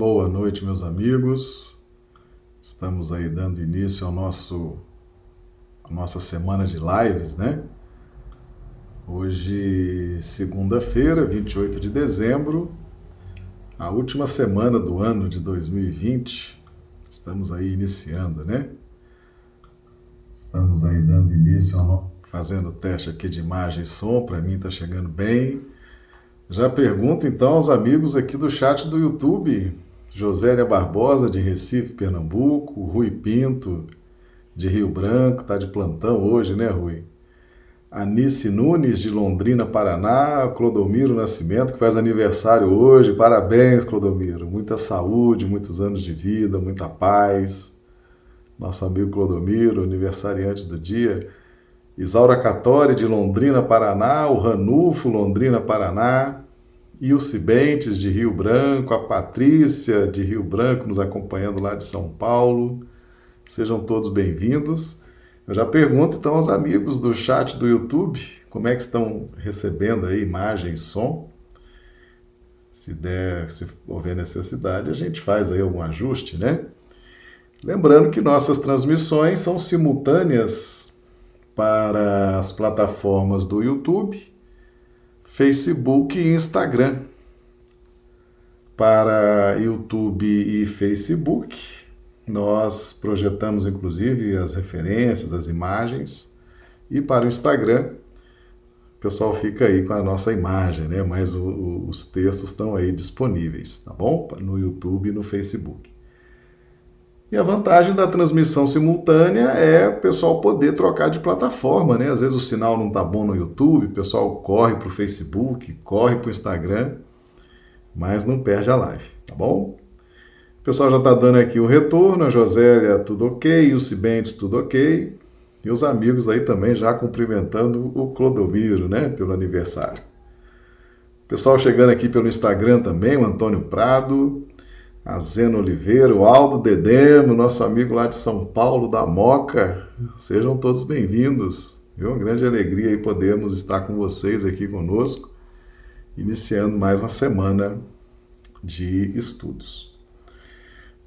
Boa noite, meus amigos. Estamos aí dando início ao nosso a nossa semana de lives, né? Hoje, segunda-feira, 28 de dezembro, a última semana do ano de 2020. Estamos aí iniciando, né? Estamos aí dando início ao fazendo teste aqui de imagem e som, para mim está chegando bem. Já pergunto então aos amigos aqui do chat do YouTube, Josélia Barbosa de Recife, Pernambuco, Rui Pinto de Rio Branco, tá de plantão hoje, né, Rui? Anice Nunes de Londrina, Paraná, Clodomiro Nascimento, que faz aniversário hoje. Parabéns, Clodomiro. Muita saúde, muitos anos de vida, muita paz. Nosso amigo Clodomiro, aniversariante do dia. Isaura Catori, de Londrina, Paraná, o Ranulfo, Londrina, Paraná, e o Cibentes, de Rio Branco, a Patrícia, de Rio Branco, nos acompanhando lá de São Paulo. Sejam todos bem-vindos. Eu já pergunto então aos amigos do chat do YouTube como é que estão recebendo aí imagem e som. Se der, se houver necessidade, a gente faz aí algum ajuste, né? Lembrando que nossas transmissões são simultâneas para as plataformas do YouTube, Facebook e Instagram. Para YouTube e Facebook, nós projetamos inclusive as referências, as imagens, e para o Instagram, o pessoal fica aí com a nossa imagem, né? Mas o, o, os textos estão aí disponíveis, tá bom? No YouTube e no Facebook. E a vantagem da transmissão simultânea é o pessoal poder trocar de plataforma, né? Às vezes o sinal não tá bom no YouTube, o pessoal corre para o Facebook, corre para o Instagram, mas não perde a live, tá bom? O pessoal já está dando aqui o retorno, a Josélia, tudo ok, o Cibentes, tudo ok, e os amigos aí também já cumprimentando o Clodomiro, né, pelo aniversário. O pessoal chegando aqui pelo Instagram também, o Antônio Prado, a Zena Oliveira, o Aldo Dedemo, nosso amigo lá de São Paulo, da Moca. Sejam todos bem-vindos. É uma grande alegria aí podermos estar com vocês aqui conosco, iniciando mais uma semana de estudos.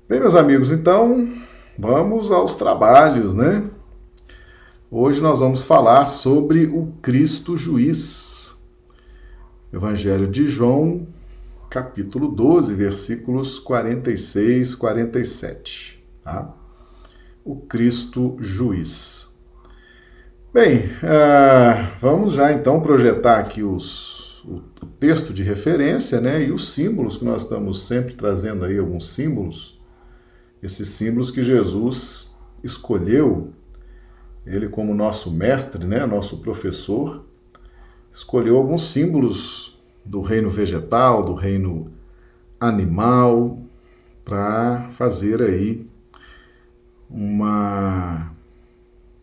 Bem, meus amigos, então vamos aos trabalhos, né? Hoje nós vamos falar sobre o Cristo Juiz. Evangelho de João, capítulo 12, versículos 46, 47. Tá? O Cristo Juiz. Bem, uh, vamos já então projetar aqui os, o, o, texto de referência né, e os símbolos que nós estamos sempre trazendo aí, alguns símbolos. Esses símbolos que Jesus escolheu, ele como nosso mestre, né, nosso professor, escolheu alguns símbolos do reino vegetal, do reino animal, para fazer aí uma,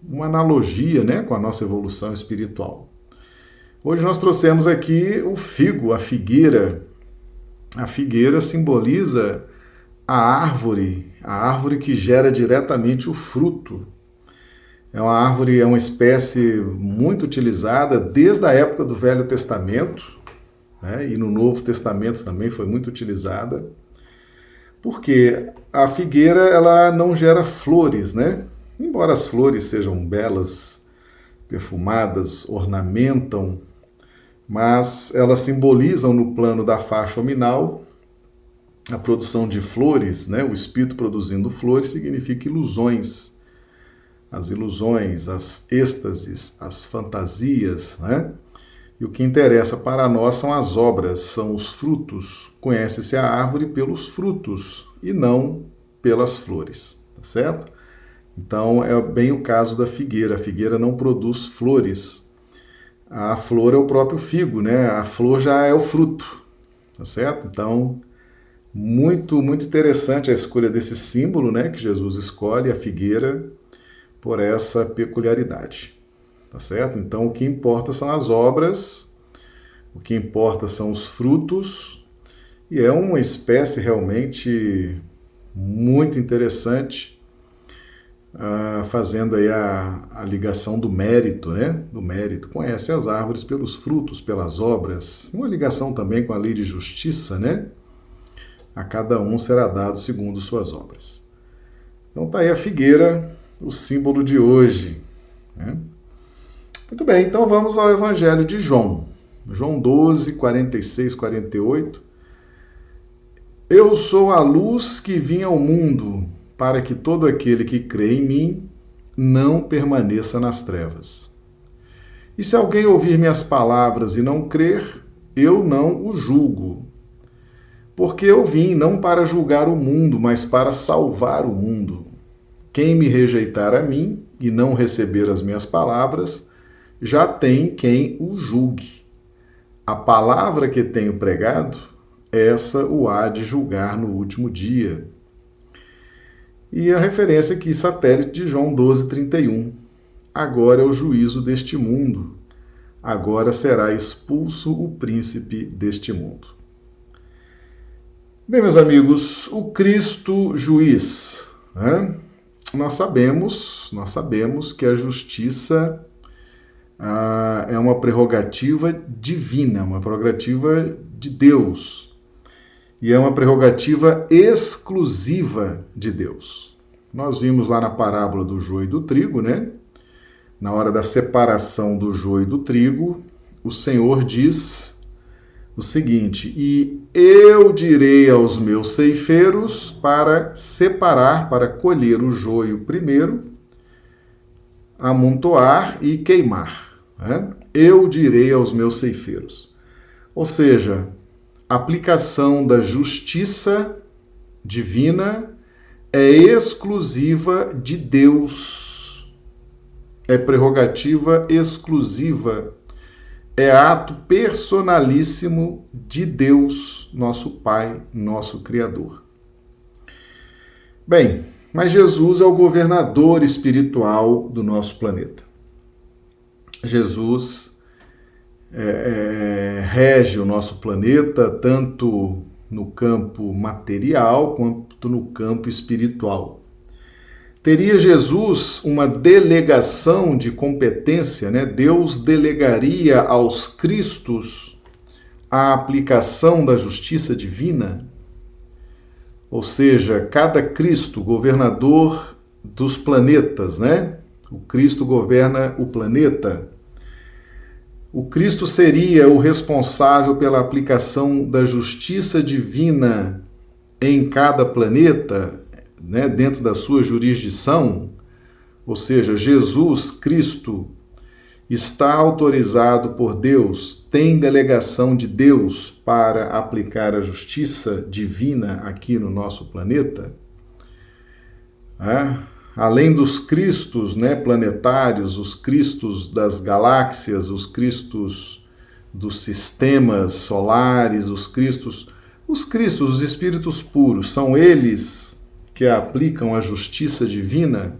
uma analogia né, com a nossa evolução espiritual. Hoje nós trouxemos aqui o figo, a figueira. A figueira simboliza a árvore, a árvore que gera diretamente o fruto. É uma árvore, é uma espécie muito utilizada desde a época do Velho Testamento, né? e no Novo Testamento também foi muito utilizada, porque a figueira ela não gera flores, né? Embora as flores sejam belas, perfumadas, ornamentam, mas elas simbolizam no plano da faixa ominal a produção de flores, né? O espírito produzindo flores significa ilusões. As ilusões, as êxtases, as fantasias, né? E o que interessa para nós são as obras, são os frutos. Conhece-se a árvore pelos frutos e não pelas flores, tá certo? Então é bem o caso da figueira. A figueira não produz flores. A flor é o próprio figo, né? A flor já é o fruto, tá certo? Então, muito, muito interessante a escolha desse símbolo, né? Que Jesus escolhe, a figueira, por essa peculiaridade tá certo? Então o que importa são as obras, o que importa são os frutos, e é uma espécie realmente muito interessante, uh, fazendo aí a, a ligação do mérito, né? Do mérito. Conhece as árvores pelos frutos, pelas obras. Uma ligação também com a lei de justiça, né? A cada um será dado segundo suas obras. Então tá aí a figueira, o símbolo de hoje. Né? Muito bem, então vamos ao Evangelho de João. João 12, 46, 48. Eu sou a luz que vim ao mundo, para que todo aquele que crê em mim não permaneça nas trevas. E se alguém ouvir minhas palavras e não crer, eu não o julgo. Porque eu vim não para julgar o mundo, mas para salvar o mundo. Quem me rejeitar a mim e não receber as minhas palavras, já tem quem o julgue. A palavra que tenho pregado, essa o há de julgar no último dia. E a referência aqui, satélite de João 12, 31. Agora é o juízo deste mundo. Agora será expulso o príncipe deste mundo. Bem, meus amigos, o Cristo juiz. Né? Nós sabemos, nós sabemos que a justiça ah, é uma prerrogativa divina, uma prerrogativa de Deus e é uma prerrogativa exclusiva de Deus. Nós vimos lá na parábola do joio e do trigo, né? Na hora da separação do joio e do trigo, o Senhor diz o seguinte: E eu direi aos meus ceifeiros para separar, para colher o joio primeiro, amontoar e queimar. Né? Eu direi aos meus ceifeiros. Ou seja, aplicação da justiça divina é exclusiva de Deus. É prerrogativa exclusiva. É ato personalíssimo de Deus, nosso Pai, nosso Criador. Bem, mas Jesus é o governador espiritual do nosso planeta. Jesus é, é, rege o nosso planeta, tanto no campo material quanto no campo espiritual. Teria Jesus uma delegação de competência, né? Deus delegaria aos Cristos a aplicação da justiça divina? Ou seja, cada Cristo, governador dos planetas, né? O Cristo governa o planeta o Cristo seria o responsável pela aplicação da justiça divina em cada planeta, né, dentro da sua jurisdição, ou seja, Jesus Cristo está autorizado por Deus, tem delegação de Deus para aplicar a justiça divina aqui no nosso planeta? É? Além dos cristos né, planetários, os cristos das galáxias, os cristos dos sistemas solares, os cristos, os cristos, os espíritos puros, são eles que aplicam a justiça divina?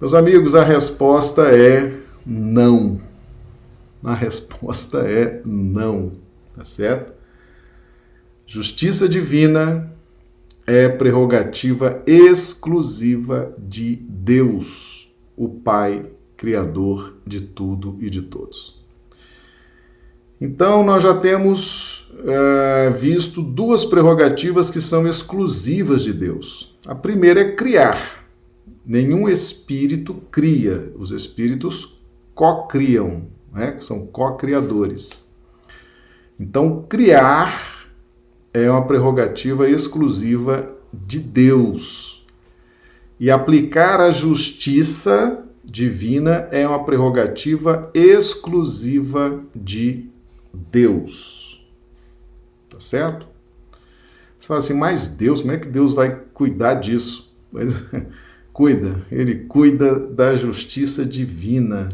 Meus amigos, a resposta é não. A resposta é não, tá certo? Justiça divina é prerrogativa exclusiva de Deus, o Pai, Criador de tudo e de todos. Então, nós já temos é, visto duas prerrogativas que são exclusivas de Deus. A primeira é criar. Nenhum espírito cria, os espíritos co-criam, né? são co-criadores. Então, criar é uma prerrogativa exclusiva de Deus. E aplicar a justiça divina é uma prerrogativa exclusiva de Deus. Tá certo? Você fala assim, mas Deus, como é que Deus vai cuidar disso? Mas, cuida, ele cuida da justiça divina.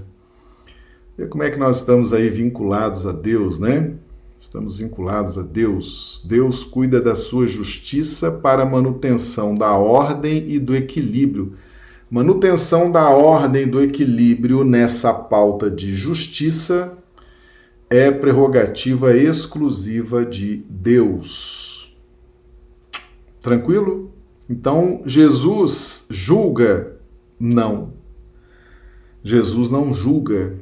E como é que nós estamos aí vinculados a Deus, né? Estamos vinculados a Deus. Deus cuida da sua justiça para manutenção da ordem e do equilíbrio. Manutenção da ordem e do equilíbrio nessa pauta de justiça é prerrogativa exclusiva de Deus. Tranquilo? Então, Jesus julga? Não. Jesus não julga.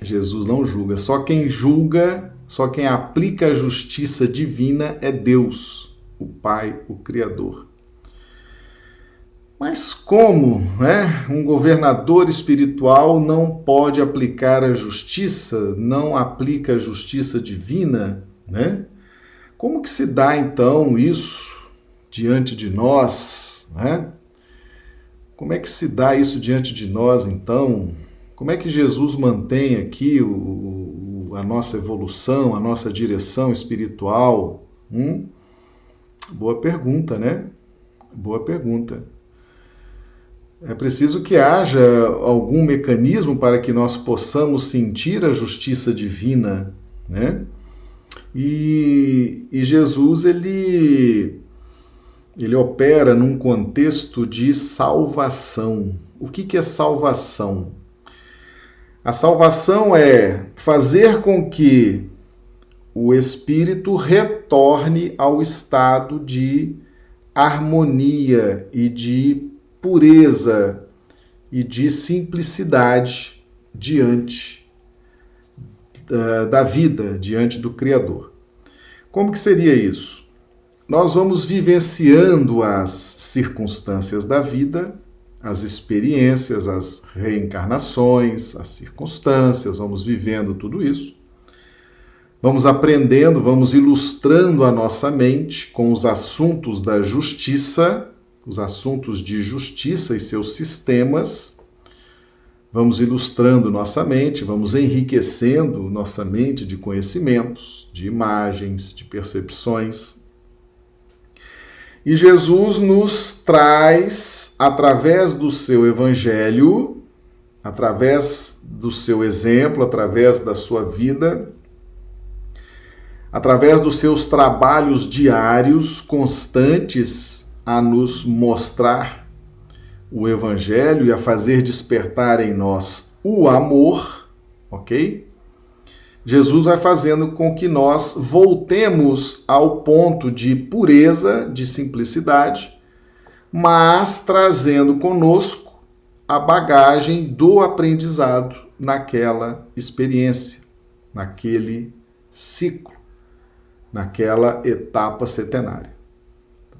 Jesus não julga. Só quem julga só quem aplica a justiça divina é Deus, o Pai, o Criador. Mas como né, um governador espiritual não pode aplicar a justiça, não aplica a justiça divina, né? Como que se dá então isso diante de nós, né? Como é que se dá isso diante de nós então? Como é que Jesus mantém aqui o, a nossa evolução, a nossa direção espiritual? Hum? Boa pergunta, né? Boa pergunta. É preciso que haja algum mecanismo para que nós possamos sentir a justiça divina, né? E, e Jesus ele ele opera num contexto de salvação. O que, que é salvação? A salvação é fazer com que o espírito retorne ao estado de harmonia e de pureza e de simplicidade diante da, da vida, diante do Criador. Como que seria isso? Nós vamos vivenciando as circunstâncias da vida, as experiências, as reencarnações, as circunstâncias, vamos vivendo tudo isso. Vamos aprendendo, vamos ilustrando a nossa mente com os assuntos da justiça os assuntos de justiça e seus sistemas. Vamos ilustrando nossa mente, vamos enriquecendo nossa mente de conhecimentos, de imagens, de percepções. E Jesus nos traz, através do seu evangelho, através do seu exemplo, através da sua vida, através dos seus trabalhos diários, constantes, a nos mostrar o Evangelho e a fazer despertar em nós o amor, ok? Jesus vai fazendo com que nós voltemos ao ponto de pureza, de simplicidade, mas trazendo conosco a bagagem do aprendizado naquela experiência, naquele ciclo, naquela etapa setenária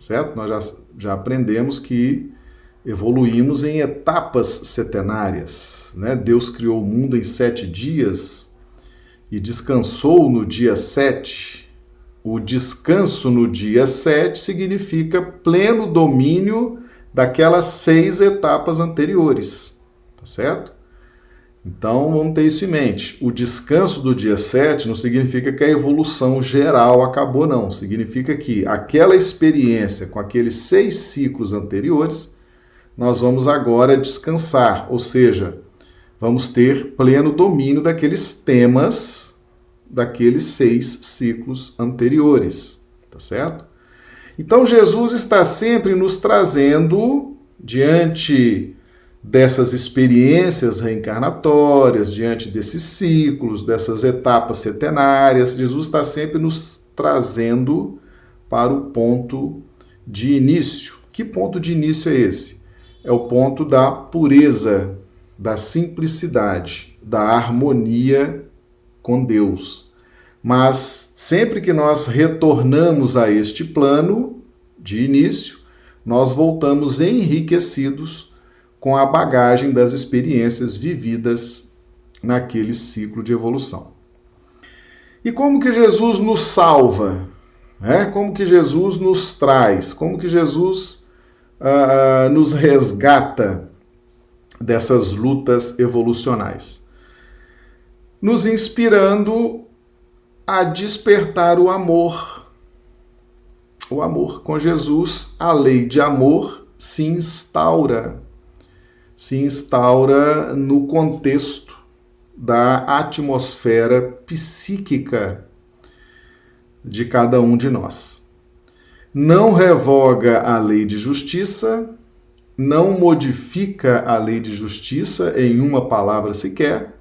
certo? Nós já, já aprendemos que evoluímos em etapas setenárias. Né? Deus criou o mundo em sete dias e descansou no dia sete. O descanso no dia sete significa pleno domínio daquelas seis etapas anteriores, tá certo? Então vamos ter isso em mente. O descanso do dia 7 não significa que a evolução geral acabou, não. Significa que aquela experiência com aqueles seis ciclos anteriores, nós vamos agora descansar, ou seja, vamos ter pleno domínio daqueles temas daqueles seis ciclos anteriores, tá certo? Então Jesus está sempre nos trazendo diante dessas experiências reencarnatórias, diante desses ciclos, dessas etapas setenárias, Jesus está sempre nos trazendo para o ponto de início. Que ponto de início é esse? É o ponto da pureza, da simplicidade, da harmonia com Deus. Mas sempre que nós retornamos a este plano de início, nós voltamos enriquecidos com a bagagem das experiências vividas naquele ciclo de evolução. E como que Jesus nos salva? É? Como que Jesus nos traz? Como que Jesus uh, nos resgata dessas lutas evolucionais? Nos inspirando a despertar o amor. O amor. Com Jesus, a lei de amor se instaura se instaura no contexto da atmosfera psíquica de cada um de nós. Não revoga a lei de justiça, não modifica a lei de justiça em uma palavra sequer,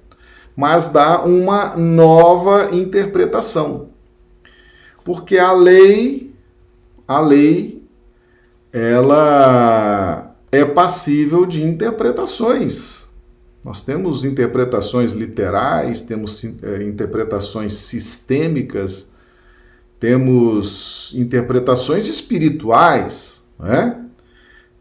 mas dá uma nova interpretação. Porque a lei, a lei, ela é passível de interpretações. Nós temos interpretações literais, temos é, interpretações sistêmicas, temos interpretações espirituais, né?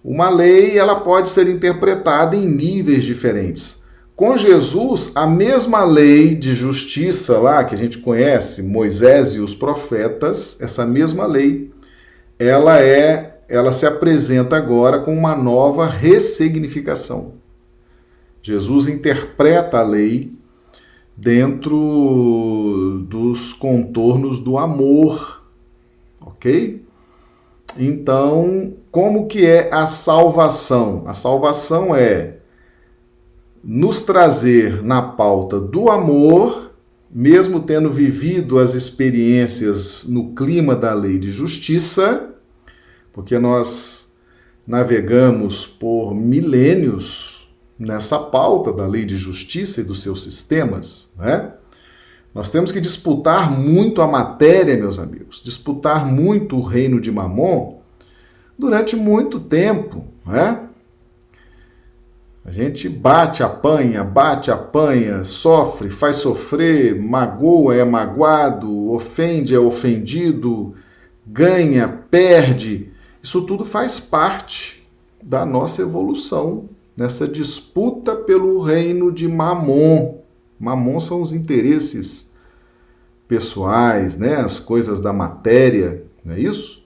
Uma lei ela pode ser interpretada em níveis diferentes. Com Jesus, a mesma lei de justiça lá que a gente conhece, Moisés e os profetas, essa mesma lei, ela é, ela se apresenta agora com uma nova ressignificação. Jesus interpreta a lei dentro dos contornos do amor, ok? Então, como que é a salvação? A salvação é nos trazer na pauta do amor, mesmo tendo vivido as experiências no clima da lei de justiça, porque nós navegamos por milênios nessa pauta da lei de justiça e dos seus sistemas, né? Nós temos que disputar muito a matéria, meus amigos, disputar muito o reino de Mamon durante muito tempo, né? A gente bate, apanha, bate, apanha, sofre, faz sofrer, magoa, é magoado, ofende, é ofendido, ganha, perde. Isso tudo faz parte da nossa evolução nessa disputa pelo reino de Mamon. Mamon são os interesses pessoais, né? as coisas da matéria, não é isso?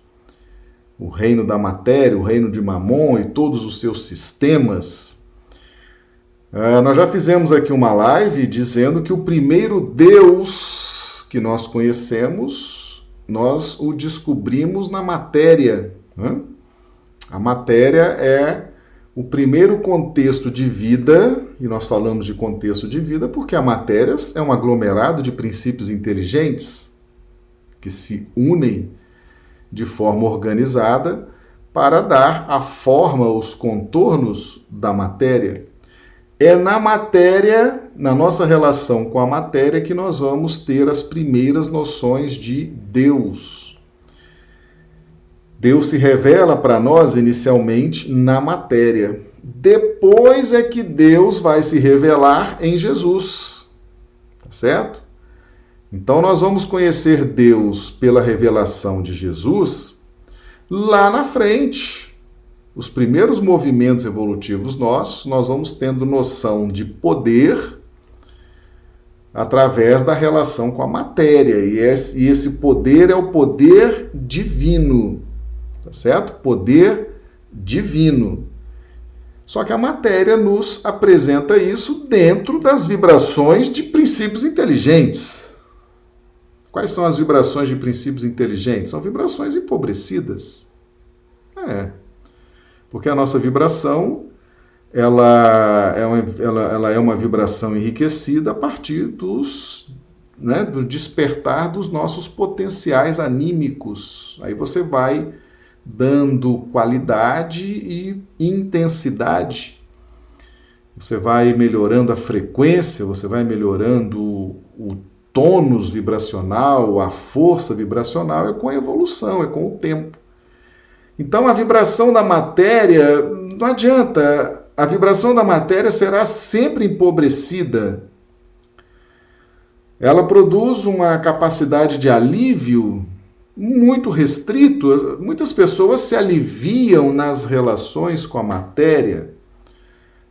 O reino da matéria, o reino de Mamon e todos os seus sistemas. Uh, nós já fizemos aqui uma live dizendo que o primeiro Deus que nós conhecemos, nós o descobrimos na matéria. Né? A matéria é o primeiro contexto de vida, e nós falamos de contexto de vida porque a matéria é um aglomerado de princípios inteligentes que se unem de forma organizada para dar a forma, os contornos da matéria. É na matéria, na nossa relação com a matéria, que nós vamos ter as primeiras noções de Deus. Deus se revela para nós inicialmente na matéria. Depois é que Deus vai se revelar em Jesus. Tá certo? Então nós vamos conhecer Deus pela revelação de Jesus lá na frente. Os primeiros movimentos evolutivos nossos, nós vamos tendo noção de poder através da relação com a matéria. E esse poder é o poder divino tá certo? Poder divino. Só que a matéria nos apresenta isso dentro das vibrações de princípios inteligentes. Quais são as vibrações de princípios inteligentes? São vibrações empobrecidas. É. Porque a nossa vibração ela é uma, ela, ela é uma vibração enriquecida a partir dos, né, do despertar dos nossos potenciais anímicos. Aí você vai dando qualidade e intensidade. Você vai melhorando a frequência, você vai melhorando o tônus vibracional, a força vibracional, é com a evolução, é com o tempo. Então a vibração da matéria, não adianta, a vibração da matéria será sempre empobrecida. Ela produz uma capacidade de alívio muito restrito. Muitas pessoas se aliviam nas relações com a matéria,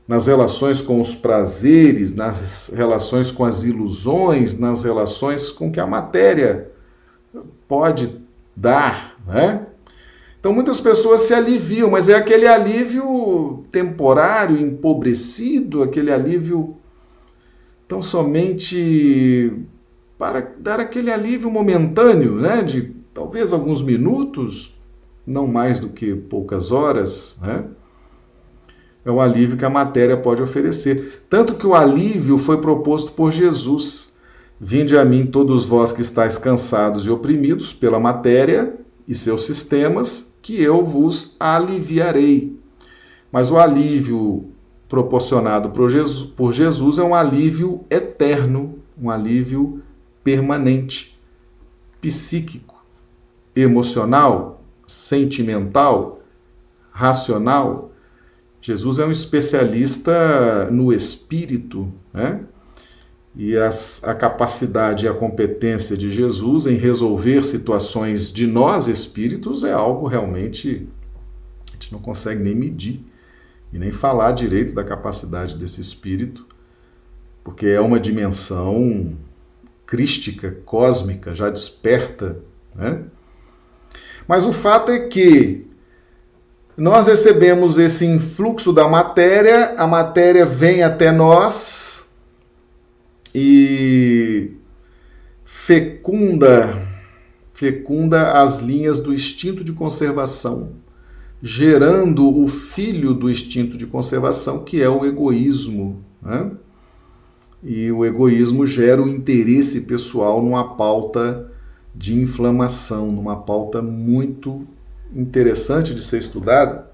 nas relações com os prazeres, nas relações com as ilusões, nas relações com que a matéria pode dar, né? Então muitas pessoas se aliviam, mas é aquele alívio temporário, empobrecido, aquele alívio tão somente para dar aquele alívio momentâneo, né, de talvez alguns minutos, não mais do que poucas horas, né? É o alívio que a matéria pode oferecer. Tanto que o alívio foi proposto por Jesus. Vinde a mim todos vós que estáis cansados e oprimidos pela matéria e seus sistemas, que eu vos aliviarei. Mas o alívio proporcionado por Jesus, por Jesus é um alívio eterno, um alívio permanente, psíquico emocional, sentimental, racional, Jesus é um especialista no espírito, né? E as, a capacidade e a competência de Jesus em resolver situações de nós espíritos é algo realmente a gente não consegue nem medir e nem falar direito da capacidade desse espírito, porque é uma dimensão crística, cósmica, já desperta, né? Mas o fato é que nós recebemos esse influxo da matéria, a matéria vem até nós e fecunda, fecunda as linhas do instinto de conservação, gerando o filho do instinto de conservação, que é o egoísmo. Né? E o egoísmo gera o interesse pessoal numa pauta de inflamação, numa pauta muito interessante de ser estudada,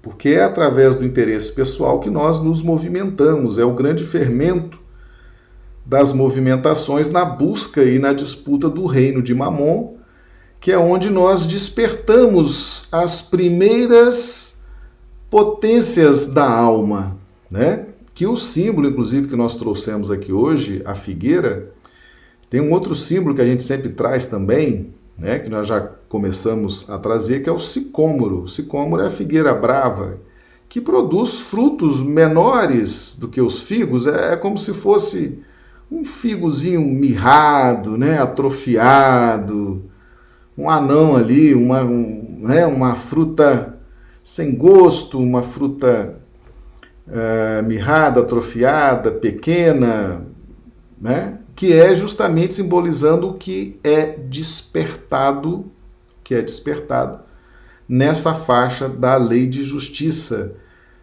porque é através do interesse pessoal que nós nos movimentamos, é o grande fermento das movimentações na busca e na disputa do reino de Mamon, que é onde nós despertamos as primeiras potências da alma, né? Que o símbolo, inclusive, que nós trouxemos aqui hoje, a figueira, tem um outro símbolo que a gente sempre traz também, né, que nós já começamos a trazer, que é o sicômoro. O sicômoro é a figueira brava, que produz frutos menores do que os figos, é, é como se fosse um figozinho mirrado, né, atrofiado, um anão ali, uma, um, né, uma fruta sem gosto, uma fruta uh, mirrada, atrofiada, pequena, né? Que é justamente simbolizando o que é despertado, que é despertado nessa faixa da lei de justiça,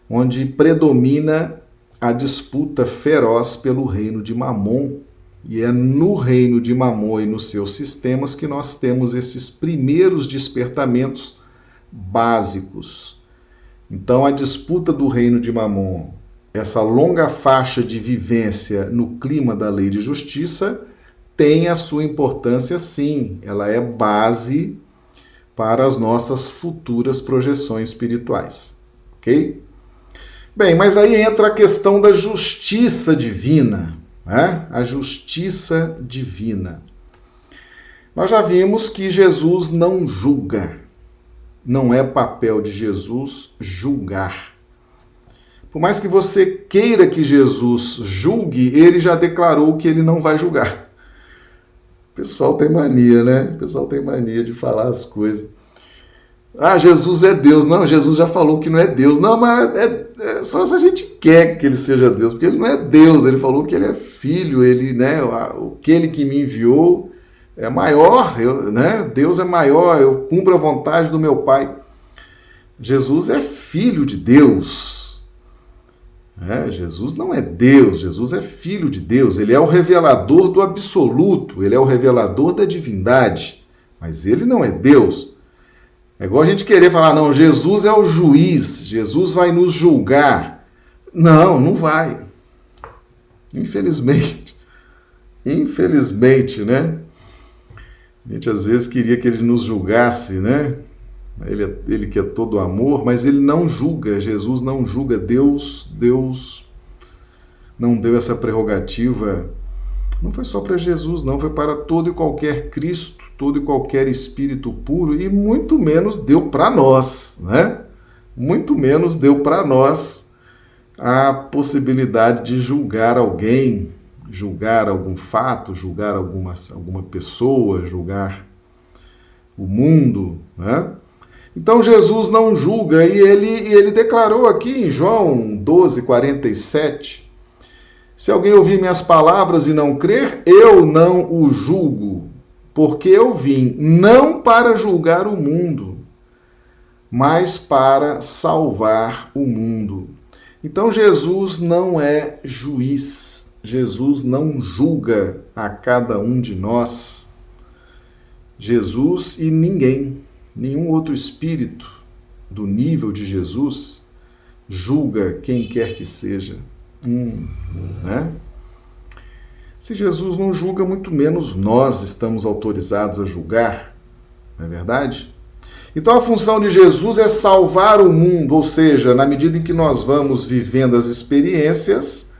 onde predomina a disputa feroz pelo reino de Mamon. E é no reino de Mamon e nos seus sistemas que nós temos esses primeiros despertamentos básicos. Então, a disputa do reino de Mamon essa longa faixa de vivência no clima da lei de justiça tem a sua importância sim, ela é base para as nossas futuras projeções espirituais, ok? Bem, mas aí entra a questão da justiça divina, né? a justiça divina. Nós já vimos que Jesus não julga, não é papel de Jesus julgar. Por mais que você queira que Jesus julgue, ele já declarou que ele não vai julgar. O pessoal tem mania, né? O pessoal tem mania de falar as coisas. Ah, Jesus é Deus. Não, Jesus já falou que não é Deus. Não, mas é, é, só se a gente quer que ele seja Deus, porque ele não é Deus. Ele falou que ele é filho, ele, né, aquele que me enviou é maior, eu, né? Deus é maior, eu cumpro a vontade do meu Pai. Jesus é filho de Deus. É, Jesus não é Deus, Jesus é filho de Deus, ele é o revelador do absoluto, ele é o revelador da divindade, mas ele não é Deus. É igual a gente querer falar, não, Jesus é o juiz, Jesus vai nos julgar. Não, não vai. Infelizmente. Infelizmente, né? A gente às vezes queria que ele nos julgasse, né? Ele, é, ele que é todo amor, mas ele não julga, Jesus não julga, Deus, Deus não deu essa prerrogativa, não foi só para Jesus, não, foi para todo e qualquer Cristo, todo e qualquer espírito puro, e muito menos deu para nós, né? Muito menos deu para nós a possibilidade de julgar alguém, julgar algum fato, julgar alguma, alguma pessoa, julgar o mundo, né? Então Jesus não julga e ele, ele declarou aqui em João 12, 47: Se alguém ouvir minhas palavras e não crer, eu não o julgo, porque eu vim não para julgar o mundo, mas para salvar o mundo. Então Jesus não é juiz, Jesus não julga a cada um de nós. Jesus e ninguém nenhum outro espírito do nível de Jesus julga quem quer que seja. Hum, né? Se Jesus não julga, muito menos nós estamos autorizados a julgar, não é verdade? Então a função de Jesus é salvar o mundo, ou seja, na medida em que nós vamos vivendo as experiências,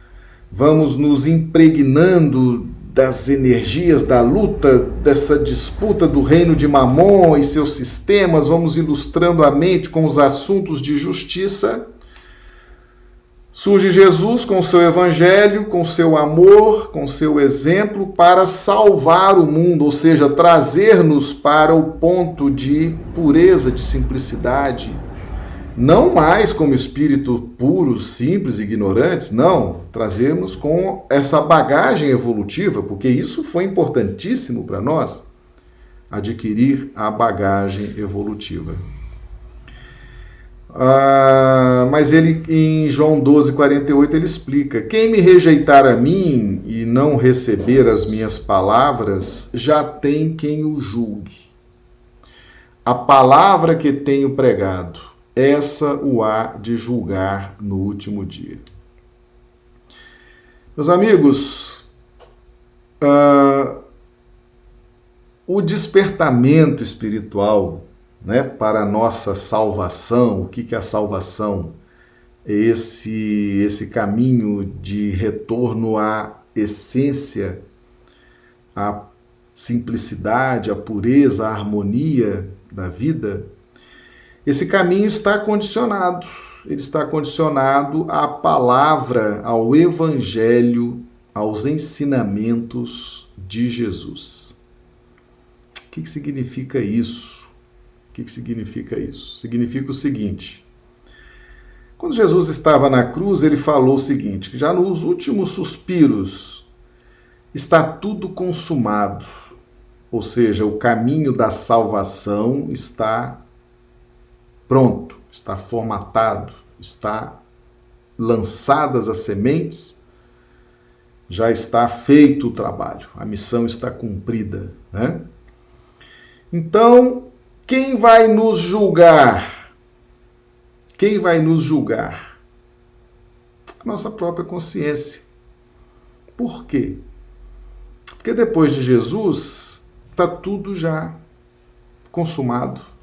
vamos nos impregnando das energias da luta, dessa disputa do reino de Mamon e seus sistemas, vamos ilustrando a mente com os assuntos de justiça. Surge Jesus com seu evangelho, com seu amor, com seu exemplo para salvar o mundo, ou seja, trazer-nos para o ponto de pureza, de simplicidade, não mais como espírito puros, simples, ignorantes, não, trazemos com essa bagagem evolutiva, porque isso foi importantíssimo para nós, adquirir a bagagem evolutiva. Ah, mas ele em João 12, 48, ele explica: Quem me rejeitar a mim e não receber as minhas palavras, já tem quem o julgue. A palavra que tenho pregado, essa o há de julgar no último dia. Meus amigos, uh, o despertamento espiritual né, para a nossa salvação, o que, que é a salvação? Esse, esse caminho de retorno à essência, à simplicidade, à pureza, à harmonia da vida esse caminho está condicionado, ele está condicionado à palavra, ao evangelho, aos ensinamentos de Jesus. O que, significa isso? O que, que significa isso? Significa o seguinte: quando Jesus estava na cruz, ele falou o seguinte: que já nos últimos suspiros está tudo consumado, ou seja, o caminho da salvação está pronto, está formatado, está lançadas as sementes, já está feito o trabalho, a missão está cumprida. Né? Então, quem vai nos julgar? Quem vai nos julgar? A nossa própria consciência. Por quê? Porque depois de Jesus, está tudo já consumado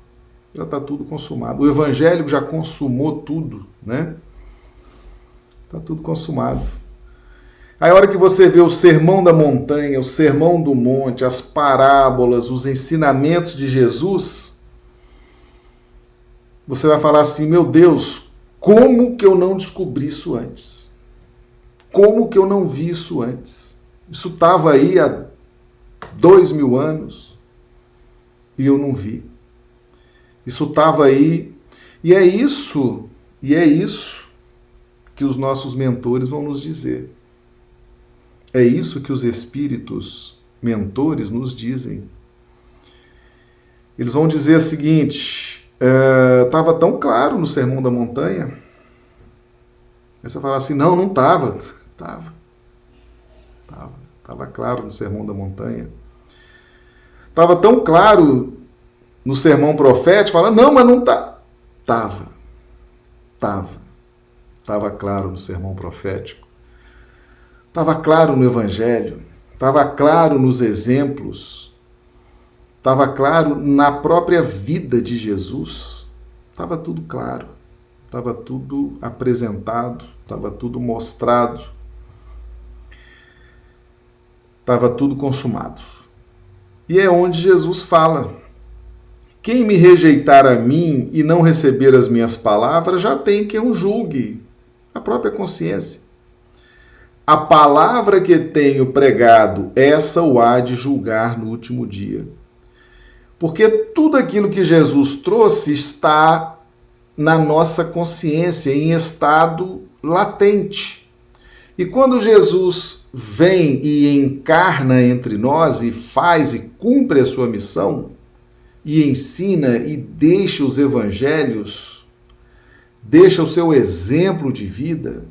já está tudo consumado. O evangelho já consumou tudo, né? Está tudo consumado. Aí a hora que você vê o sermão da montanha, o sermão do monte, as parábolas, os ensinamentos de Jesus, você vai falar assim: meu Deus, como que eu não descobri isso antes? Como que eu não vi isso antes? Isso estava aí há dois mil anos e eu não vi. Isso estava aí. E é isso, e é isso que os nossos mentores vão nos dizer. É isso que os espíritos mentores nos dizem. Eles vão dizer o seguinte: estava é, tão claro no Sermão da Montanha. Aí você fala assim: não, não estava. Estava. Estava. Estava claro no Sermão da Montanha. Estava tão claro no sermão profético, fala, não, mas não tá. Tava. Tava. Tava claro no sermão profético. Tava claro no evangelho. Tava claro nos exemplos. Tava claro na própria vida de Jesus. Tava tudo claro. Tava tudo apresentado, tava tudo mostrado. Tava tudo consumado. E é onde Jesus fala quem me rejeitar a mim e não receber as minhas palavras, já tem quem o julgue, a própria consciência. A palavra que tenho pregado, essa o há de julgar no último dia. Porque tudo aquilo que Jesus trouxe está na nossa consciência, em estado latente. E quando Jesus vem e encarna entre nós e faz e cumpre a sua missão, e ensina e deixa os evangelhos, deixa o seu exemplo de vida,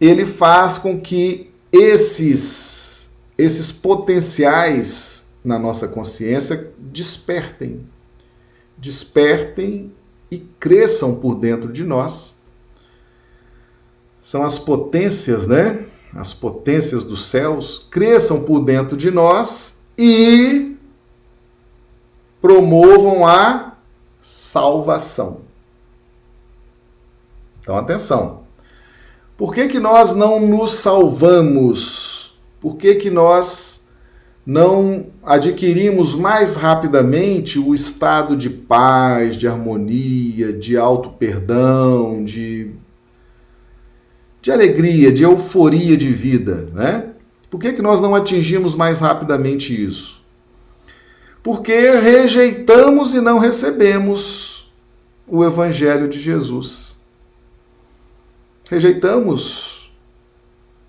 ele faz com que esses esses potenciais na nossa consciência despertem. Despertem e cresçam por dentro de nós. São as potências, né? As potências dos céus cresçam por dentro de nós e promovam a salvação. Então, atenção. Por que, que nós não nos salvamos? Por que, que nós não adquirimos mais rapidamente o estado de paz, de harmonia, de auto-perdão, de, de alegria, de euforia de vida, né? Por que, que nós não atingimos mais rapidamente isso? Porque rejeitamos e não recebemos o Evangelho de Jesus. Rejeitamos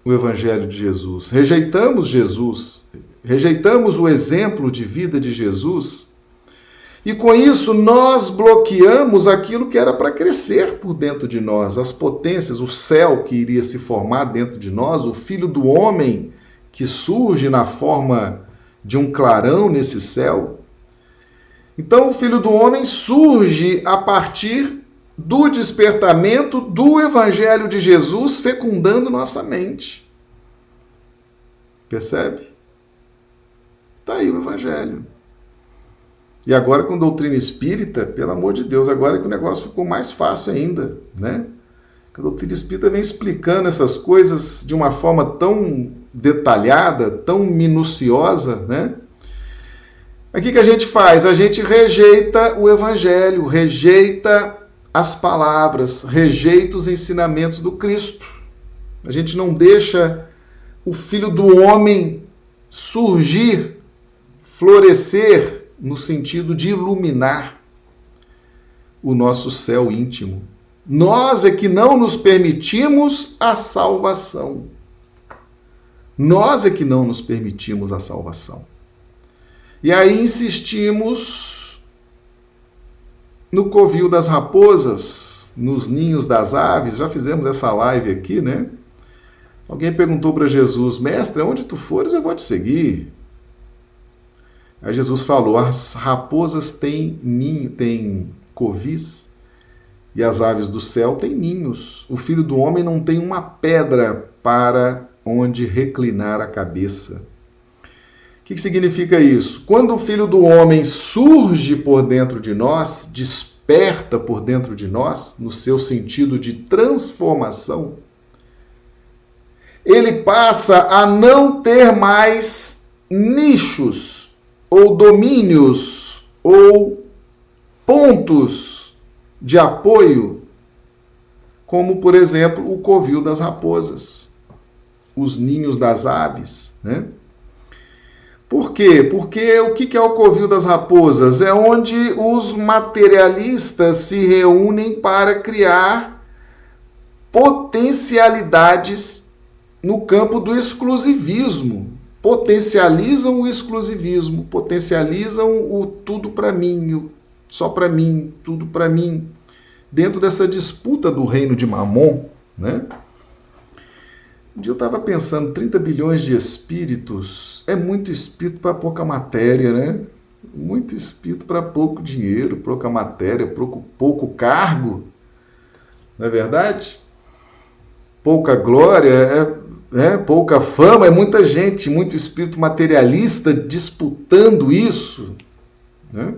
o Evangelho de Jesus, rejeitamos Jesus, rejeitamos o exemplo de vida de Jesus, e com isso nós bloqueamos aquilo que era para crescer por dentro de nós, as potências, o céu que iria se formar dentro de nós, o Filho do Homem que surge na forma de um clarão nesse céu. Então, o Filho do Homem surge a partir do despertamento do Evangelho de Jesus fecundando nossa mente. Percebe? Está aí o Evangelho. E agora com doutrina espírita, pelo amor de Deus, agora é que o negócio ficou mais fácil ainda, né? A doutrina espírita vem explicando essas coisas de uma forma tão detalhada, tão minuciosa, né? O que, que a gente faz? A gente rejeita o evangelho, rejeita as palavras, rejeita os ensinamentos do Cristo. A gente não deixa o Filho do Homem surgir, florescer, no sentido de iluminar o nosso céu íntimo. Nós é que não nos permitimos a salvação. Nós é que não nos permitimos a salvação. E aí insistimos no covil das raposas, nos ninhos das aves. Já fizemos essa live aqui, né? Alguém perguntou para Jesus: Mestre, onde tu fores, eu vou te seguir. Aí Jesus falou: As raposas têm ninho, têm covis e as aves do céu têm ninhos. O filho do homem não tem uma pedra para onde reclinar a cabeça. O que, significa isso? Quando o filho do homem surge por dentro de nós, desperta por dentro de nós, no seu sentido de transformação, ele passa a não ter mais nichos ou domínios ou pontos de apoio, como, por exemplo, o covil das raposas, os ninhos das aves, né? Por quê? Porque o que é o covil das raposas? É onde os materialistas se reúnem para criar potencialidades no campo do exclusivismo. Potencializam o exclusivismo, potencializam o tudo para mim, só para mim, tudo para mim, dentro dessa disputa do reino de Mamon, né? Um dia eu estava pensando, 30 bilhões de espíritos é muito espírito para pouca matéria, né? Muito espírito para pouco dinheiro, pouca matéria, pouco, pouco cargo, não é verdade? Pouca glória, é, é, pouca fama, é muita gente, muito espírito materialista disputando isso, né?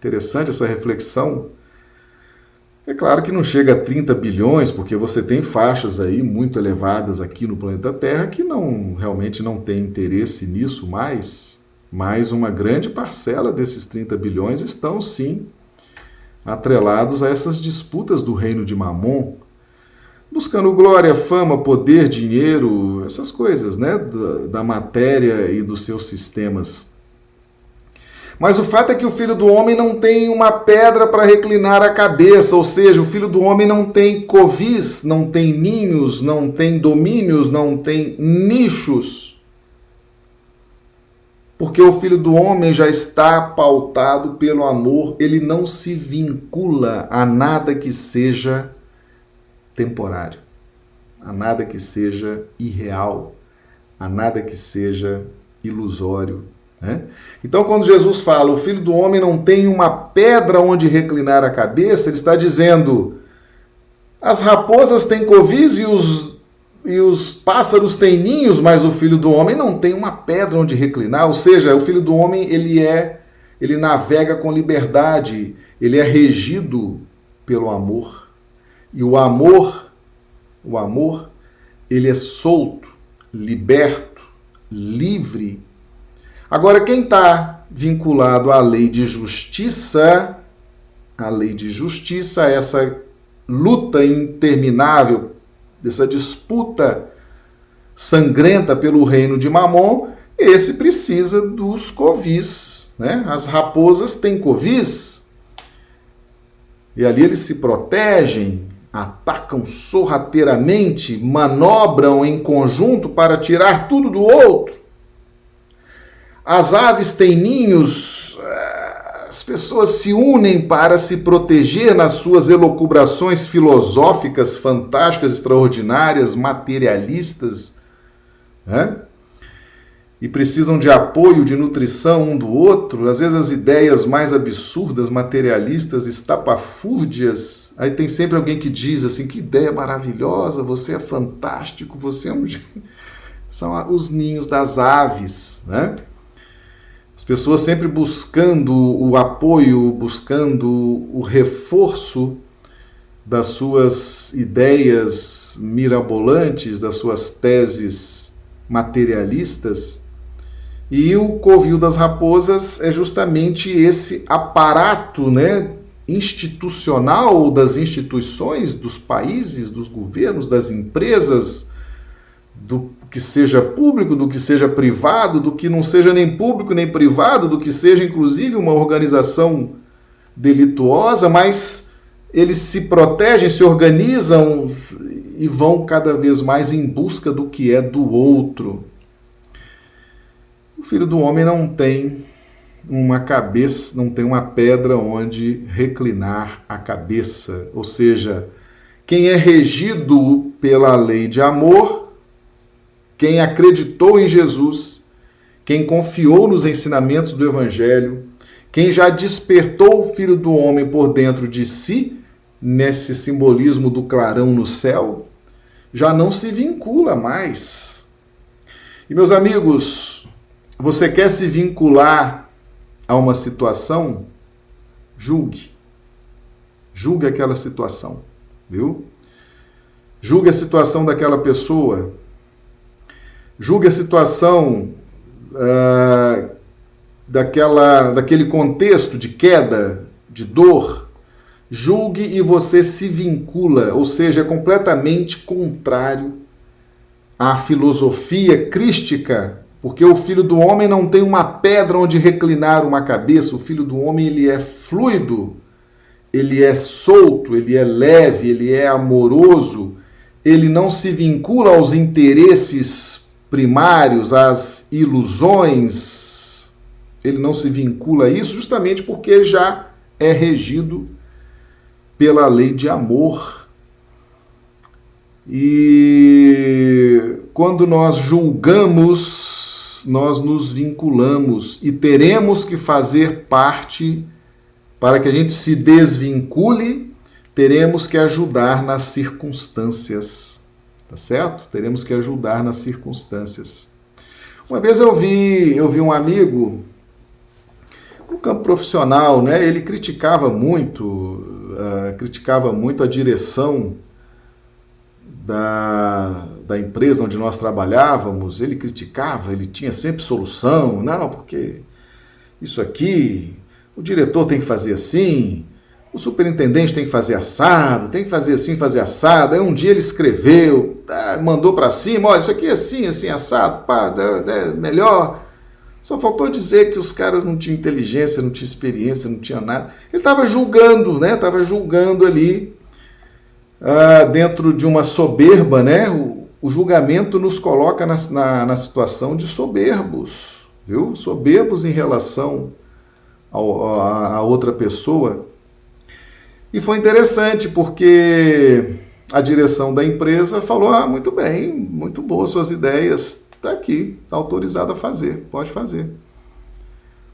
Interessante essa reflexão. É claro que não chega a 30 bilhões, porque você tem faixas aí muito elevadas aqui no planeta Terra que não realmente não tem interesse nisso mais, mas uma grande parcela desses 30 bilhões estão sim atrelados a essas disputas do reino de Mamon, buscando glória, fama, poder, dinheiro, essas coisas, né, da, da matéria e dos seus sistemas mas o fato é que o filho do homem não tem uma pedra para reclinar a cabeça, ou seja, o filho do homem não tem covis, não tem ninhos, não tem domínios, não tem nichos. Porque o filho do homem já está pautado pelo amor, ele não se vincula a nada que seja temporário, a nada que seja irreal, a nada que seja ilusório, né? Então, quando Jesus fala, o filho do homem não tem uma pedra onde reclinar a cabeça, ele está dizendo: as raposas têm covis e os, e os pássaros têm ninhos, mas o filho do homem não tem uma pedra onde reclinar. Ou seja, o filho do homem ele é ele navega com liberdade, ele é regido pelo amor. E o amor, o amor, ele é solto, liberto, livre. Agora, quem está vinculado à lei de justiça, a lei de justiça, essa luta interminável, essa disputa sangrenta pelo reino de Mamon, esse precisa dos covis. Né? As raposas têm covis. E ali eles se protegem, atacam sorrateiramente, manobram em conjunto para tirar tudo do outro. As aves têm ninhos, eh, as pessoas se unem para se proteger nas suas elocubrações filosóficas fantásticas, extraordinárias, materialistas né? e precisam de apoio, de nutrição um do outro, às vezes as ideias mais absurdas, materialistas, estapafúrdias, aí tem sempre alguém que diz assim, que ideia maravilhosa, você é fantástico, você é um... São os ninhos das aves, né? As pessoas sempre buscando o apoio, buscando o reforço das suas ideias mirabolantes, das suas teses materialistas. E o covil das raposas é justamente esse aparato né, institucional das instituições, dos países, dos governos, das empresas, do que seja público, do que seja privado, do que não seja nem público nem privado, do que seja inclusive uma organização delituosa, mas eles se protegem, se organizam e vão cada vez mais em busca do que é do outro. O filho do homem não tem uma cabeça, não tem uma pedra onde reclinar a cabeça. Ou seja, quem é regido pela lei de amor, quem acreditou em Jesus, quem confiou nos ensinamentos do Evangelho, quem já despertou o Filho do Homem por dentro de si, nesse simbolismo do clarão no céu, já não se vincula mais. E meus amigos, você quer se vincular a uma situação? Julgue. Julgue aquela situação, viu? Julgue a situação daquela pessoa. Julgue a situação uh, daquela, daquele contexto de queda, de dor, julgue e você se vincula, ou seja, é completamente contrário à filosofia crística, porque o filho do homem não tem uma pedra onde reclinar uma cabeça, o filho do homem ele é fluido, ele é solto, ele é leve, ele é amoroso, ele não se vincula aos interesses primários, às ilusões, ele não se vincula a isso justamente porque já é regido pela lei de amor. E quando nós julgamos, nós nos vinculamos e teremos que fazer parte para que a gente se desvincule, teremos que ajudar nas circunstâncias. Tá certo? Teremos que ajudar nas circunstâncias. Uma vez eu vi, eu vi um amigo no campo profissional, né? Ele criticava muito uh, criticava muito a direção da, da empresa onde nós trabalhávamos, ele criticava, ele tinha sempre solução, não, porque isso aqui, o diretor tem que fazer assim, o superintendente tem que fazer assado, tem que fazer assim, fazer assado. Aí um dia ele escreveu, ah, mandou para cima, olha, isso aqui é assim, assim, assado, pá, é, melhor. Só faltou dizer que os caras não tinham inteligência, não tinham experiência, não tinham nada. Ele estava julgando, né? Estava julgando ali uh, dentro de uma soberba, né? O, o julgamento nos coloca na, na, na, situação de soberbos, viu? Soberbos em relação ao, a, a outra pessoa. E foi interessante porque a direção da empresa falou: ah, muito bem, muito boas suas ideias, Está aqui, está autorizado a fazer, pode fazer.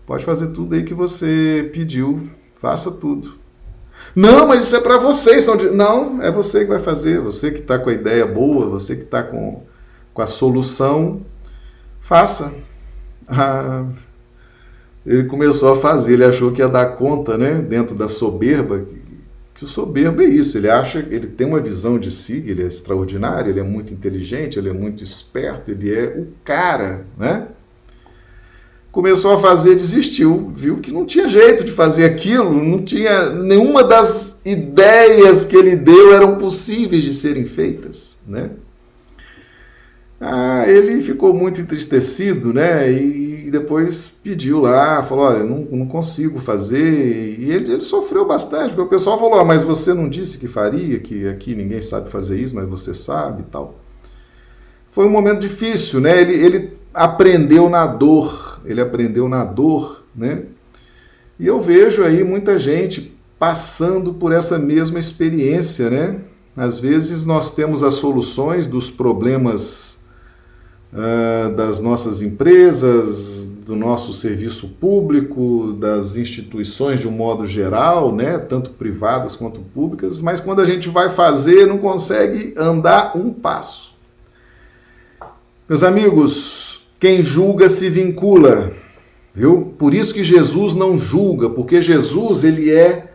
Pode fazer tudo aí que você pediu, faça tudo. Não, mas isso é para vocês. São de... Não, é você que vai fazer, você que está com a ideia boa, você que está com, com a solução, faça. Ah, ele começou a fazer, ele achou que ia dar conta, né, dentro da soberba, que o soberbo é isso, ele acha, ele tem uma visão de si, ele é extraordinário, ele é muito inteligente, ele é muito esperto, ele é o cara, né? Começou a fazer, desistiu, viu que não tinha jeito de fazer aquilo, não tinha nenhuma das ideias que ele deu eram possíveis de serem feitas, né? Ah, ele ficou muito entristecido, né? E depois pediu lá, falou: Olha, não, não consigo fazer. E ele, ele sofreu bastante, porque o pessoal falou: ah, Mas você não disse que faria, que aqui ninguém sabe fazer isso, mas você sabe e tal. Foi um momento difícil, né? Ele, ele aprendeu na dor, ele aprendeu na dor, né? E eu vejo aí muita gente passando por essa mesma experiência, né? Às vezes nós temos as soluções dos problemas das nossas empresas, do nosso serviço público, das instituições de um modo geral, né, tanto privadas quanto públicas, mas quando a gente vai fazer, não consegue andar um passo. Meus amigos, quem julga se vincula, viu? Por isso que Jesus não julga, porque Jesus ele é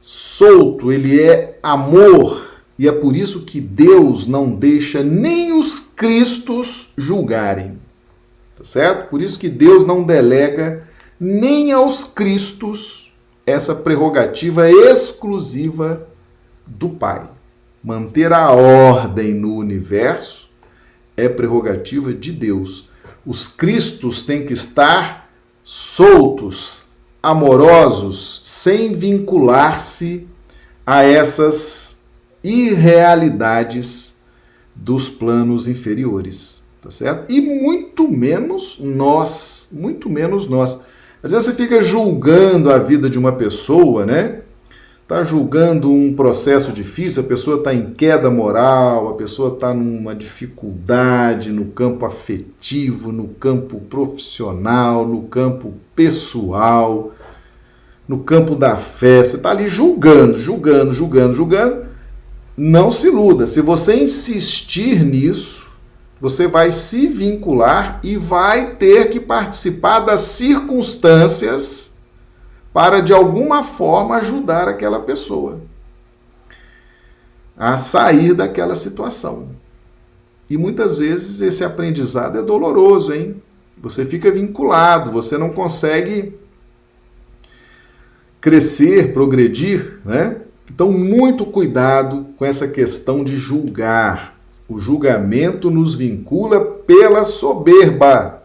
solto, ele é amor, e é por isso que Deus não deixa nem os cristos julgarem. Tá certo? Por isso que Deus não delega nem aos cristos essa prerrogativa exclusiva do Pai. Manter a ordem no universo é prerrogativa de Deus. Os cristos têm que estar soltos, amorosos, sem vincular-se a essas irrealidades dos planos inferiores, tá certo? E muito menos nós, muito menos nós. Às vezes você fica julgando a vida de uma pessoa, né? Tá julgando um processo difícil, a pessoa está em queda moral, a pessoa está numa dificuldade no campo afetivo, no campo profissional, no campo pessoal, no campo da fé. Você está ali julgando, julgando, julgando, julgando não se iluda, se você insistir nisso, você vai se vincular e vai ter que participar das circunstâncias para de alguma forma ajudar aquela pessoa a sair daquela situação. E muitas vezes esse aprendizado é doloroso, hein? Você fica vinculado, você não consegue crescer, progredir, né? Então, muito cuidado com essa questão de julgar. O julgamento nos vincula pela soberba.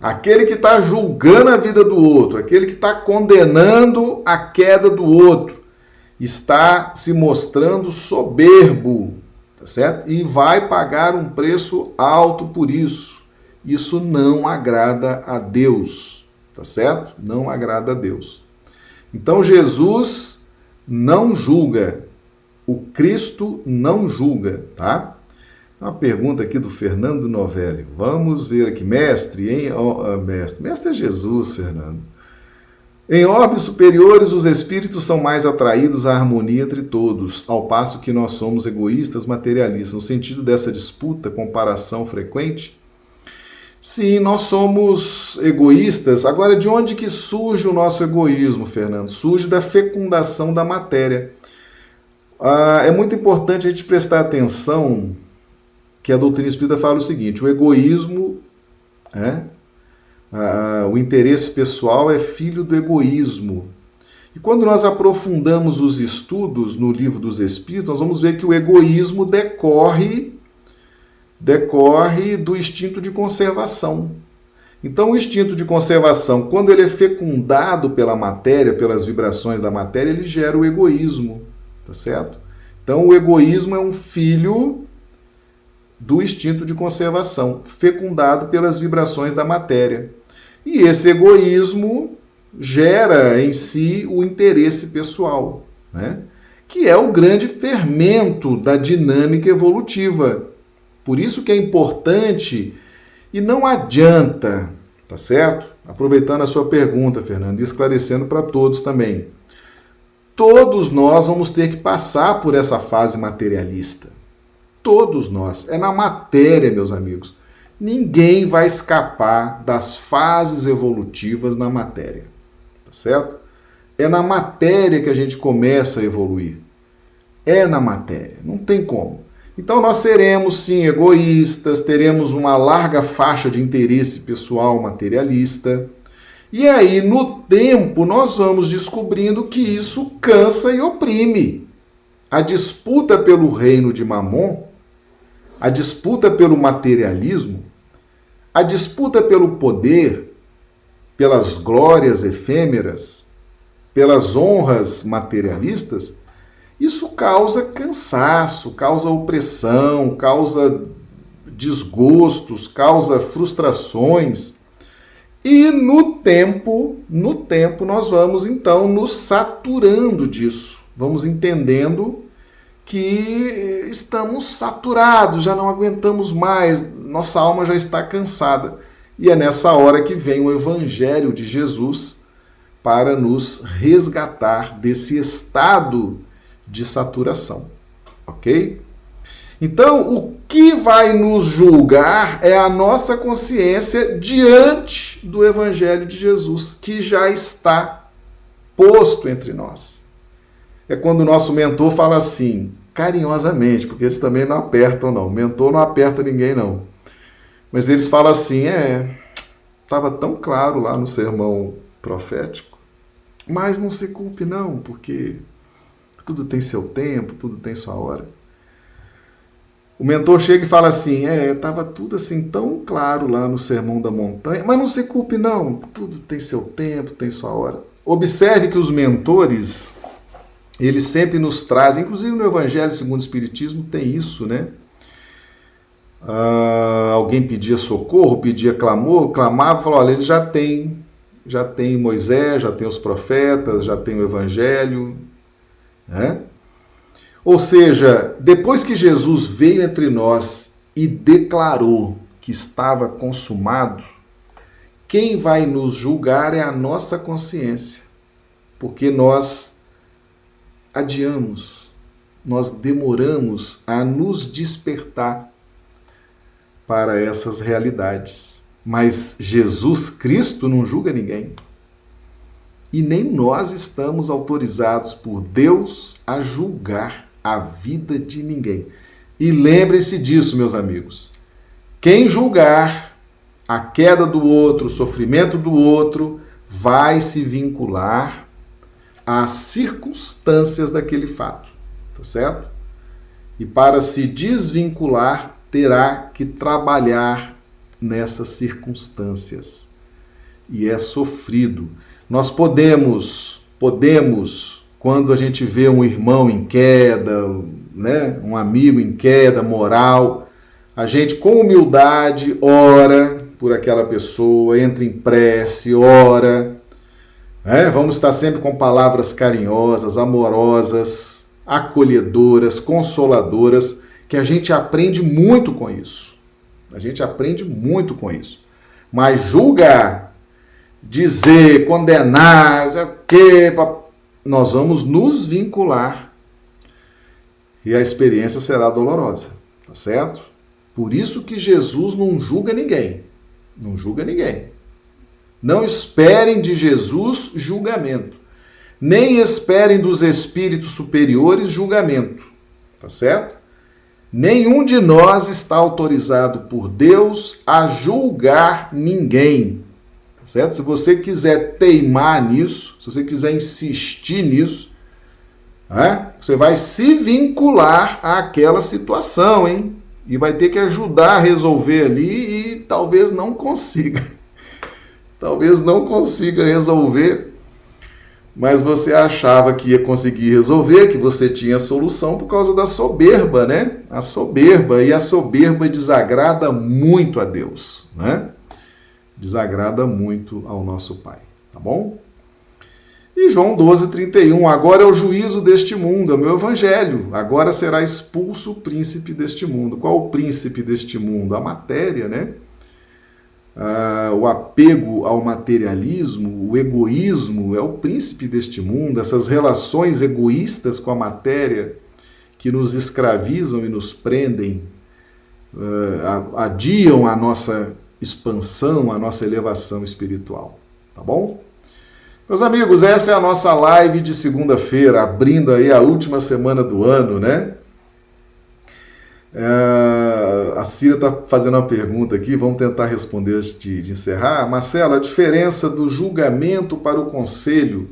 Aquele que está julgando a vida do outro, aquele que está condenando a queda do outro, está se mostrando soberbo, tá certo? E vai pagar um preço alto por isso. Isso não agrada a Deus, tá certo? Não agrada a Deus. Então Jesus não julga. O Cristo não julga, tá? Uma pergunta aqui do Fernando Novelli. Vamos ver aqui, mestre, hein? Oh, mestre, mestre é Jesus, Fernando. Em orbes superiores, os espíritos são mais atraídos à harmonia entre todos, ao passo que nós somos egoístas, materialistas. No sentido dessa disputa, comparação frequente, Sim, nós somos egoístas. Agora, de onde que surge o nosso egoísmo, Fernando? Surge da fecundação da matéria. Ah, é muito importante a gente prestar atenção que a doutrina espírita fala o seguinte: o egoísmo, é, ah, o interesse pessoal é filho do egoísmo. E quando nós aprofundamos os estudos no livro dos Espíritos, nós vamos ver que o egoísmo decorre decorre do instinto de conservação. Então, o instinto de conservação, quando ele é fecundado pela matéria, pelas vibrações da matéria, ele gera o egoísmo, tá certo? Então, o egoísmo é um filho do instinto de conservação, fecundado pelas vibrações da matéria. E esse egoísmo gera em si o interesse pessoal, né? que é o grande fermento da dinâmica evolutiva por isso que é importante e não adianta, tá certo? Aproveitando a sua pergunta, Fernando, e esclarecendo para todos também. Todos nós vamos ter que passar por essa fase materialista. Todos nós. É na matéria, meus amigos. Ninguém vai escapar das fases evolutivas na matéria, tá certo? É na matéria que a gente começa a evoluir. É na matéria, não tem como. Então nós seremos sim egoístas, teremos uma larga faixa de interesse pessoal materialista. E aí, no tempo, nós vamos descobrindo que isso cansa e oprime. A disputa pelo reino de Mamon, a disputa pelo materialismo, a disputa pelo poder, pelas glórias efêmeras, pelas honras materialistas, isso causa cansaço, causa opressão, causa desgostos, causa frustrações. E no tempo, no tempo nós vamos então nos saturando disso. Vamos entendendo que estamos saturados, já não aguentamos mais, nossa alma já está cansada. E é nessa hora que vem o evangelho de Jesus para nos resgatar desse estado de saturação. Ok? Então, o que vai nos julgar é a nossa consciência diante do Evangelho de Jesus, que já está posto entre nós. É quando o nosso mentor fala assim, carinhosamente, porque eles também não apertam, não. O mentor não aperta ninguém, não. Mas eles falam assim: é, estava tão claro lá no sermão profético, mas não se culpe, não, porque tudo tem seu tempo, tudo tem sua hora. O mentor chega e fala assim: É, estava tudo assim tão claro lá no Sermão da Montanha, mas não se culpe, não, tudo tem seu tempo, tem sua hora. Observe que os mentores, eles sempre nos trazem, inclusive no Evangelho segundo o Espiritismo tem isso, né? Ah, alguém pedia socorro, pedia clamor, clamava, falou: olha, ele já tem, já tem Moisés, já tem os profetas, já tem o Evangelho, né? Ou seja, depois que Jesus veio entre nós e declarou que estava consumado, quem vai nos julgar é a nossa consciência, porque nós adiamos, nós demoramos a nos despertar para essas realidades. Mas Jesus Cristo não julga ninguém e nem nós estamos autorizados por Deus a julgar a vida de ninguém. E lembrem-se disso, meus amigos. Quem julgar a queda do outro, o sofrimento do outro, vai se vincular às circunstâncias daquele fato, tá certo? E para se desvincular, terá que trabalhar nessas circunstâncias. E é sofrido. Nós podemos, podemos, quando a gente vê um irmão em queda, né, um amigo em queda moral, a gente com humildade ora por aquela pessoa, entra em prece, ora. Né? Vamos estar sempre com palavras carinhosas, amorosas, acolhedoras, consoladoras, que a gente aprende muito com isso. A gente aprende muito com isso. Mas julgar dizer, condenar, o quê, nós vamos nos vincular e a experiência será dolorosa, tá certo? Por isso que Jesus não julga ninguém. Não julga ninguém. Não esperem de Jesus julgamento. Nem esperem dos espíritos superiores julgamento. Tá certo? Nenhum de nós está autorizado por Deus a julgar ninguém certo? Se você quiser teimar nisso, se você quiser insistir nisso, né? você vai se vincular àquela situação, hein? E vai ter que ajudar a resolver ali e talvez não consiga. Talvez não consiga resolver, mas você achava que ia conseguir resolver, que você tinha solução por causa da soberba, né? A soberba, e a soberba desagrada muito a Deus, né? Desagrada muito ao nosso Pai, tá bom? E João 12, 31, agora é o juízo deste mundo, é o meu evangelho, agora será expulso o príncipe deste mundo. Qual o príncipe deste mundo? A matéria, né? Ah, o apego ao materialismo, o egoísmo é o príncipe deste mundo, essas relações egoístas com a matéria que nos escravizam e nos prendem uh, adiam a nossa expansão, a nossa elevação espiritual. Tá bom? Meus amigos, essa é a nossa live de segunda-feira, abrindo aí a última semana do ano, né? É, a Cira está fazendo uma pergunta aqui, vamos tentar responder antes de, de encerrar. Marcelo, a diferença do julgamento para o conselho.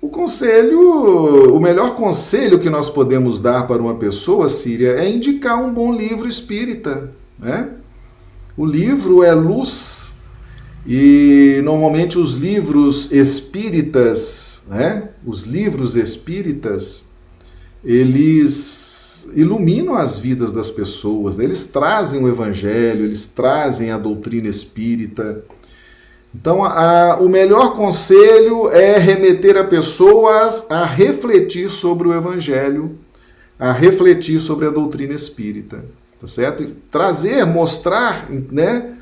O conselho, o melhor conselho que nós podemos dar para uma pessoa, Síria, é indicar um bom livro espírita. Né? O livro é luz e normalmente os livros espíritas, né? os livros espíritas, eles iluminam as vidas das pessoas, eles trazem o evangelho, eles trazem a doutrina espírita. Então, a, o melhor conselho é remeter a pessoas a refletir sobre o evangelho, a refletir sobre a doutrina espírita, tá certo? E trazer, mostrar, né?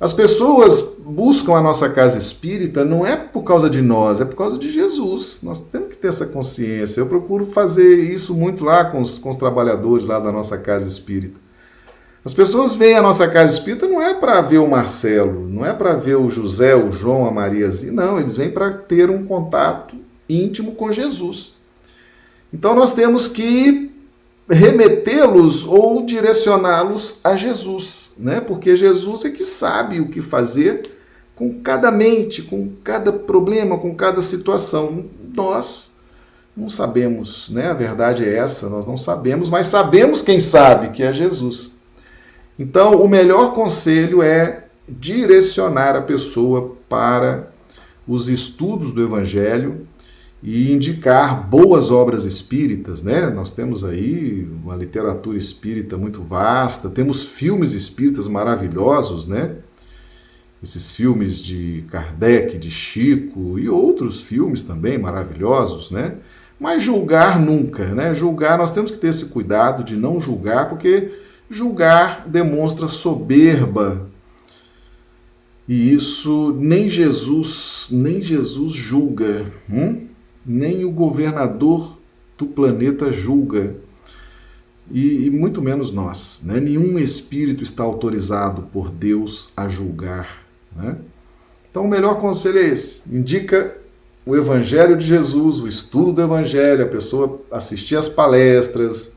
As pessoas buscam a nossa casa espírita não é por causa de nós, é por causa de Jesus. Nós temos que ter essa consciência. Eu procuro fazer isso muito lá com os, com os trabalhadores lá da nossa casa espírita. As pessoas veem a nossa casa espírita não é para ver o Marcelo, não é para ver o José, o João, a Maria, não, eles vêm para ter um contato íntimo com Jesus. Então nós temos que remetê-los ou direcioná-los a Jesus, né? Porque Jesus é que sabe o que fazer com cada mente, com cada problema, com cada situação. Nós não sabemos, né? A verdade é essa, nós não sabemos, mas sabemos quem sabe, que é Jesus. Então, o melhor conselho é direcionar a pessoa para os estudos do evangelho e indicar boas obras espíritas, né? Nós temos aí uma literatura espírita muito vasta, temos filmes espíritas maravilhosos, né? Esses filmes de Kardec, de Chico e outros filmes também maravilhosos, né? Mas julgar nunca, né? Julgar, nós temos que ter esse cuidado de não julgar, porque julgar demonstra soberba. E isso nem Jesus, nem Jesus julga. Hum? Nem o governador do planeta julga, e, e muito menos nós. Né? Nenhum espírito está autorizado por Deus a julgar. Né? Então, o melhor conselho é esse: indica o Evangelho de Jesus, o estudo do Evangelho, a pessoa assistir às palestras,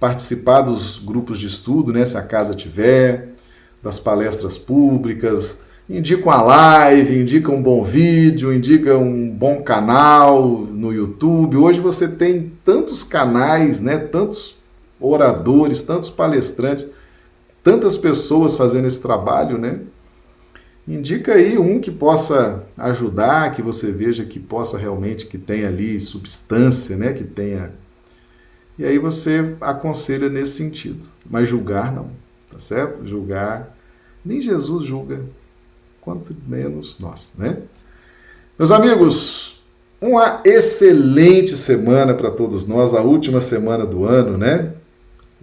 participar dos grupos de estudo, né, se a casa tiver, das palestras públicas, indica uma live, indica um bom vídeo, indica um bom canal no YouTube. Hoje você tem tantos canais, né? Tantos oradores, tantos palestrantes, tantas pessoas fazendo esse trabalho, né? Indica aí um que possa ajudar, que você veja que possa realmente que tenha ali substância, né? Que tenha e aí você aconselha nesse sentido. Mas julgar não, tá certo? Julgar nem Jesus julga, quanto menos nós, né? Meus amigos, uma excelente semana para todos nós, a última semana do ano, né?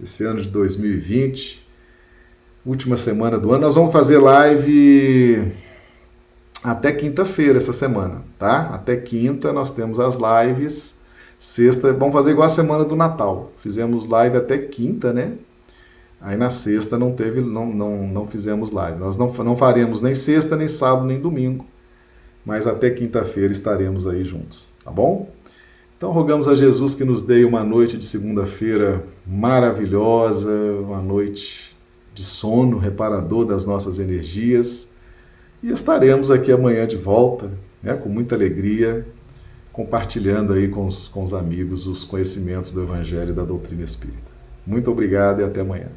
Esse ano de 2020, última semana do ano. Nós vamos fazer live até quinta-feira essa semana, tá? Até quinta nós temos as lives. Sexta, vamos fazer igual a semana do Natal. Fizemos live até quinta, né? Aí na sexta não teve, não, não, não fizemos live. Nós não, não faremos nem sexta, nem sábado, nem domingo. Mas até quinta-feira estaremos aí juntos, tá bom? Então rogamos a Jesus que nos dê uma noite de segunda-feira maravilhosa, uma noite de sono reparador das nossas energias. E estaremos aqui amanhã de volta, né, com muita alegria, compartilhando aí com os, com os amigos os conhecimentos do Evangelho e da doutrina espírita. Muito obrigado e até amanhã.